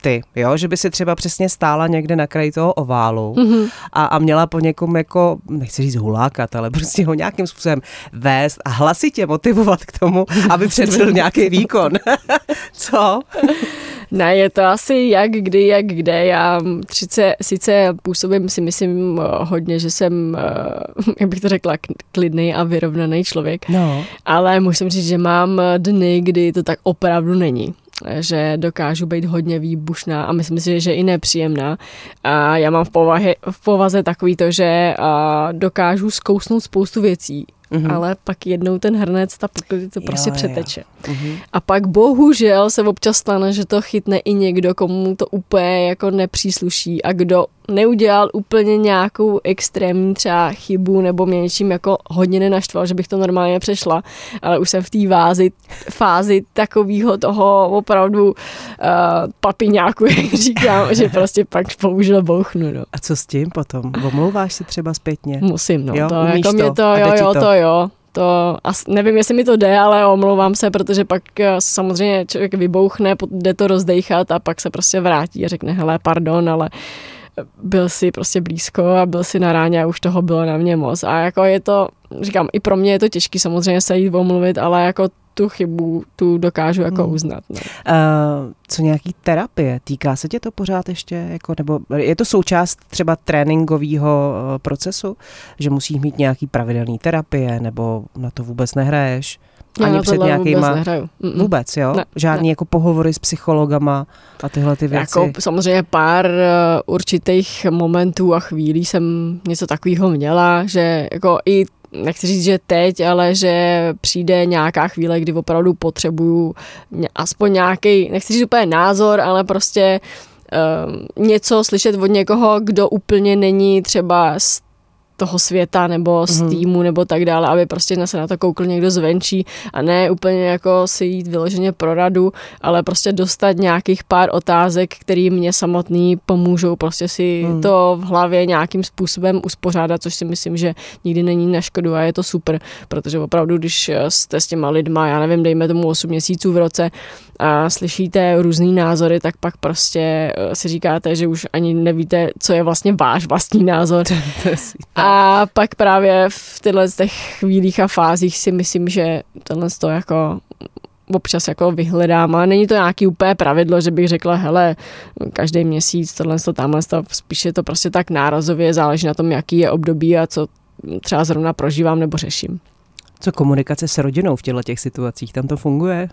A: ty, jo, že by si třeba přesně stála někde na kraji toho oválu mm-hmm. a, a měla po někom jako, nechci říct hulákat, ale prostě ho nějakým způsobem vést a hlasitě motivovat k tomu, aby předvedl nějaký výkon. Co?
B: Ne, je to asi jak kdy, jak kde. Já třice, sice působím si myslím hodně, že jsem, eh, jak bych to řekla, klidný a vyrovnaný člověk,
A: no.
B: ale musím říct, že mám dny, kdy to tak opravdu není že dokážu být hodně výbušná a myslím si, že i nepříjemná. A já mám v, povahe, v povaze takový to, že dokážu zkousnout spoustu věcí, mm-hmm. ale pak jednou ten hrnec, ta to prostě jo, přeteče. Jo. Mm-hmm. A pak bohužel se občas stane, že to chytne i někdo, komu to úplně jako nepřísluší a kdo neudělal úplně nějakou extrémní třeba chybu nebo mě něčím jako hodně nenaštval, že bych to normálně přešla, ale už jsem v té vázi, fázi takového toho opravdu uh, papiňáku, jak říkám, že prostě pak bohužel bouchnu. No.
A: A co s tím potom? Omlouváš se třeba zpětně?
B: Musím, no. Jo, to, jako to? mě to, jo, jo, to, to jo. To, as, nevím, jestli mi to jde, ale omlouvám se, protože pak eh, samozřejmě člověk vybouchne, jde to rozdejchat a pak se prostě vrátí a řekne, hele, pardon, ale uh, byl si prostě blízko a byl si na ráně a už toho bylo na mě moc. A jako je to, říkám, i pro mě je to těžké samozřejmě se jít omluvit, ale jako tu chybu tu dokážu jako hmm. uznat. No.
A: Uh, co nějaký terapie? Týká se tě to pořád ještě? Jako, nebo je to součást třeba tréninkového eh, procesu, že musíš mít nějaký pravidelný terapie, nebo na to vůbec nehraješ?
B: Já Ani před nějakýma... Vůbec nehraju.
A: Mm-mm. Vůbec, jo? Ne, Žádný ne. jako pohovory s psychologama a tyhle ty věci?
B: Jako samozřejmě pár uh, určitých momentů a chvílí jsem něco takového měla, že jako i nechci říct, že teď, ale že přijde nějaká chvíle, kdy opravdu potřebuju aspoň nějaký, nechci říct úplně názor, ale prostě uh, něco slyšet od někoho, kdo úplně není třeba z toho světa nebo z mm. týmu nebo tak dále, aby prostě se na to koukl někdo zvenčí a ne úplně jako si jít vyloženě pro radu, ale prostě dostat nějakých pár otázek, které mě samotný pomůžou prostě si mm. to v hlavě nějakým způsobem uspořádat, což si myslím, že nikdy není na škodu a je to super, protože opravdu, když jste s těma lidma, já nevím, dejme tomu 8 měsíců v roce, a slyšíte různý názory, tak pak prostě eh, si říkáte, že už ani nevíte, co je vlastně váš vlastní názor. a pak právě v tyhle těch chvílích a fázích si myslím, že tohle to jako občas jako vyhledám, ale není to nějaký úplně pravidlo, že bych řekla, hele, každý měsíc tohle, to, tamhle, to, spíš je to prostě tak nárazově, záleží na tom, jaký je období a co třeba zrovna prožívám nebo řeším.
A: Co komunikace s rodinou v těchto těch situacích, tam to funguje?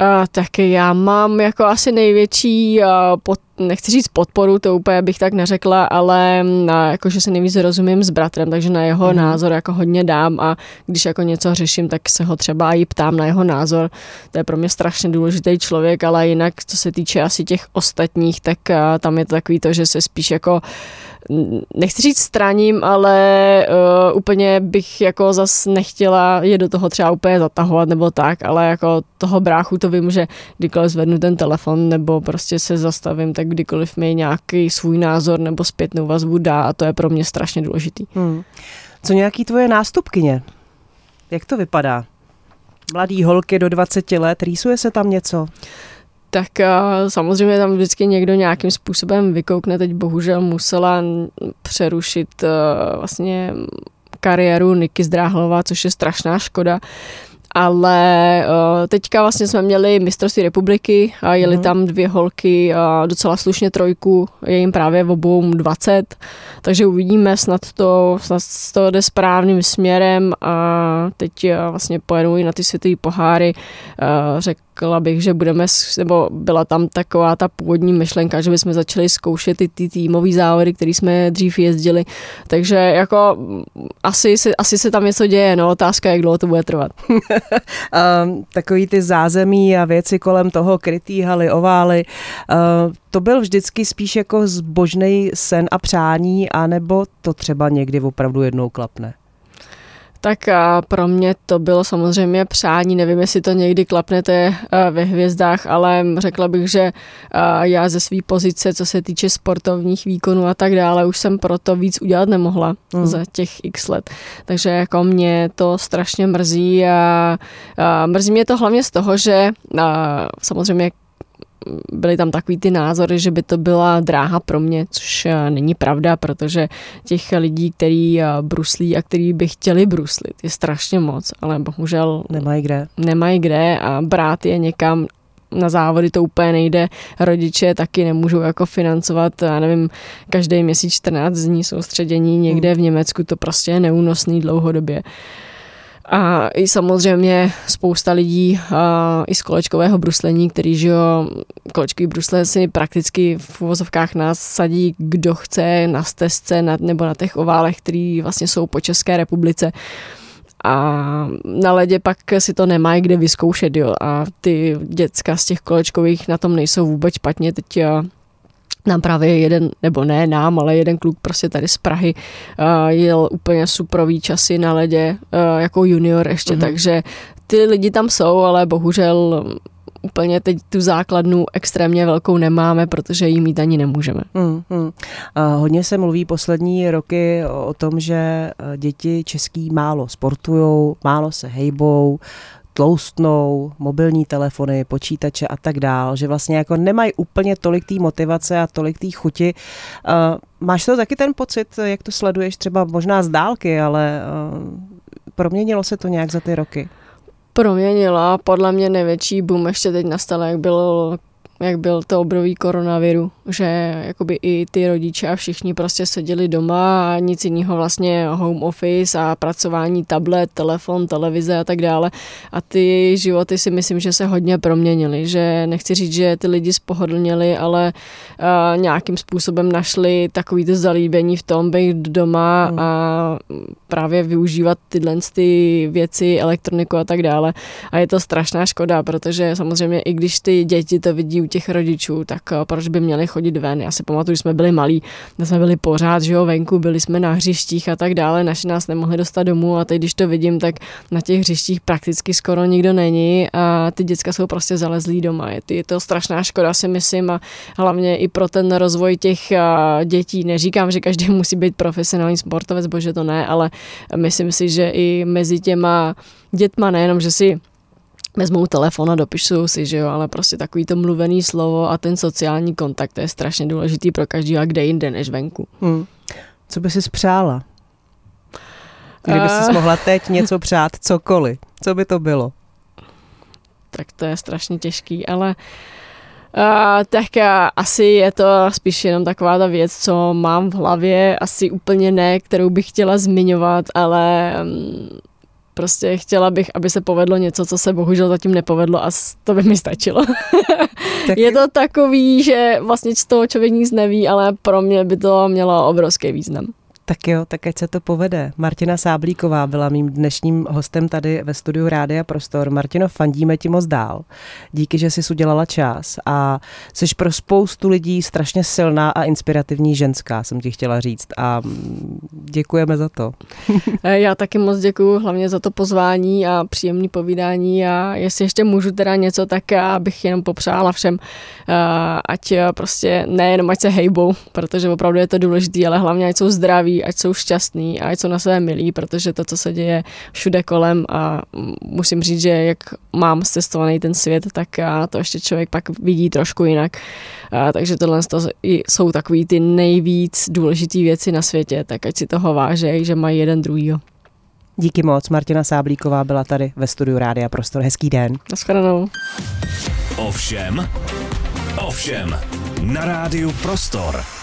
B: Uh, tak já mám jako asi největší, uh, pod, nechci říct podporu, to úplně bych tak neřekla, ale uh, jako, že se nejvíc rozumím s bratrem, takže na jeho mm. názor jako hodně dám a když jako něco řeším, tak se ho třeba i ptám na jeho názor. To je pro mě strašně důležitý člověk, ale jinak, co se týče asi těch ostatních, tak uh, tam je to takový to, že se spíš jako nechci říct straním, ale uh, úplně bych jako zas nechtěla je do toho třeba úplně zatahovat nebo tak, ale jako toho bráchu to vím, že kdykoliv zvednu ten telefon nebo prostě se zastavím, tak kdykoliv mi nějaký svůj názor nebo zpětnou vazbu dá a to je pro mě strašně důležitý. Hmm.
A: Co nějaký tvoje nástupkyně? Jak to vypadá? Mladý holky do 20 let, rýsuje se tam něco?
B: tak samozřejmě tam vždycky někdo nějakým způsobem vykoukne. Teď bohužel musela přerušit vlastně kariéru Niky Zdráhlová, což je strašná škoda. Ale uh, teďka vlastně jsme měli mistrovství republiky a jeli mm-hmm. tam dvě holky a docela slušně trojku, je jim právě v obou 20, takže uvidíme, snad to, snad to jde správným směrem a teď uh, vlastně pojedou i na ty světové poháry. Uh, řek, řekla bych, že budeme, nebo byla tam taková ta původní myšlenka, že bychom začali zkoušet ty, ty týmové závody, které jsme dřív jezdili. Takže jako asi, se, asi se tam něco děje, no otázka, jak dlouho to bude trvat.
A: um, takový ty zázemí a věci kolem toho, krytý haly, ovály, uh, to byl vždycky spíš jako zbožný sen a přání, anebo to třeba někdy opravdu jednou klapne?
B: Tak a pro mě to bylo samozřejmě přání, nevím, jestli to někdy klapnete ve hvězdách, ale řekla bych, že já ze své pozice, co se týče sportovních výkonů a tak dále, už jsem proto víc udělat nemohla mm. za těch x let. Takže jako mě to strašně mrzí a, a mrzí mě to hlavně z toho, že a, samozřejmě byly tam takový ty názory, že by to byla dráha pro mě, což eh, není pravda, protože těch lidí, který eh, bruslí a který by chtěli bruslit, je strašně moc, ale bohužel
A: nemají kde.
B: Nemají kde a brát je někam na závody to úplně nejde. Rodiče taky nemůžou jako financovat, já nevím, každý měsíc 14 dní soustředění někde v Německu, to prostě je neúnosný dlouhodobě. Uh, a i samozřejmě spousta lidí a, i z kolečkového bruslení, který, že jo, kolečkový brusle si prakticky v uvozovkách nás sadí, kdo chce na stezce na, nebo na těch oválech, který vlastně jsou po České republice a na ledě pak si to nemají kde vyzkoušet, jo. A ty děcka z těch kolečkových na tom nejsou vůbec špatně. Teď nám právě jeden, nebo ne nám, ale jeden kluk prostě tady z Prahy uh, jel úplně suprový časy na ledě uh, jako junior ještě, mm-hmm. takže ty lidi tam jsou, ale bohužel úplně teď tu základnu extrémně velkou nemáme, protože jí mít ani nemůžeme. Hmm, hmm.
A: A hodně se mluví poslední roky o tom, že děti český málo sportujou, málo se hejbou, tloustnou, mobilní telefony, počítače a tak dál, že vlastně jako nemají úplně tolik té motivace a tolik té chuti. Uh, máš to taky ten pocit, jak to sleduješ třeba možná z dálky, ale uh, proměnilo se to nějak za ty roky?
B: Proměnila, podle mě největší boom ještě teď nastal, jak byl jak byl to období koronaviru, že jakoby i ty rodiče a všichni prostě seděli doma a nic jiného vlastně home office a pracování tablet, telefon, televize a tak dále. A ty životy si myslím, že se hodně proměnily, že nechci říct, že ty lidi spohodlněli, ale uh, nějakým způsobem našli takový to zalíbení v tom být doma hmm. a právě využívat tyhle ty věci, elektroniku a tak dále. A je to strašná škoda, protože samozřejmě i když ty děti to vidí u těch rodičů, tak eh, proč by měli chodit ven? Já si pamatuju, že jsme byli malí, jsme byli pořád, že jo, venku, byli jsme na hřištích a tak dále, naši nás nemohli dostat domů a teď, když to vidím, tak na těch hřištích prakticky skoro nikdo není a ty děcka jsou prostě zalezlí doma. Je to, je to strašná škoda, si myslím, a hlavně i pro ten rozvoj těch eh, dětí. Neříkám, že každý musí být profesionální sportovec, bože to ne, ale myslím si, že i mezi těma dětma nejenom, že si vezmou telefon a dopíšou si, že jo, ale prostě takový to mluvený slovo a ten sociální kontakt, to je strašně důležitý pro každý a kde jinde než venku. Hmm.
A: Co by si spřála? Kdyby si mohla teď něco přát, cokoliv, co by to bylo?
B: Tak to je strašně těžký, ale Uh, tak uh, asi je to spíš jenom taková ta věc, co mám v hlavě, asi úplně ne, kterou bych chtěla zmiňovat, ale um, Prostě chtěla bych, aby se povedlo něco, co se bohužel zatím nepovedlo a to by mi stačilo. Tak... Je to takový, že vlastně z toho člověk nic neví, ale pro mě by to mělo obrovský význam.
A: Tak jo, tak ať se to povede. Martina Sáblíková byla mým dnešním hostem tady ve studiu Rádia Prostor. Martino, fandíme ti moc dál. Díky, že jsi udělala čas a jsi pro spoustu lidí strašně silná a inspirativní ženská, jsem ti chtěla říct. A děkujeme za to.
B: Já taky moc děkuji hlavně za to pozvání a příjemný povídání a jestli ještě můžu teda něco, tak já bych jenom popřála všem, eh, ať prostě nejenom ať se hejbou, protože opravdu je to důležité, ale hlavně ať jsou zdraví, ať jsou šťastní a ať jsou na sebe milí, protože to, co se děje všude kolem a musím říct, že jak mám cestovaný ten svět, tak a to ještě člověk pak vidí trošku jinak. A, takže tohle jsou takový ty nejvíc důležité věci na světě, tak ať si toho vážej, že mají jeden druhýho.
A: Díky moc. Martina Sáblíková byla tady ve studiu Rádia Prostor. Hezký den.
B: Naschledanou.
C: Ovšem, ovšem, na rádiu Prostor.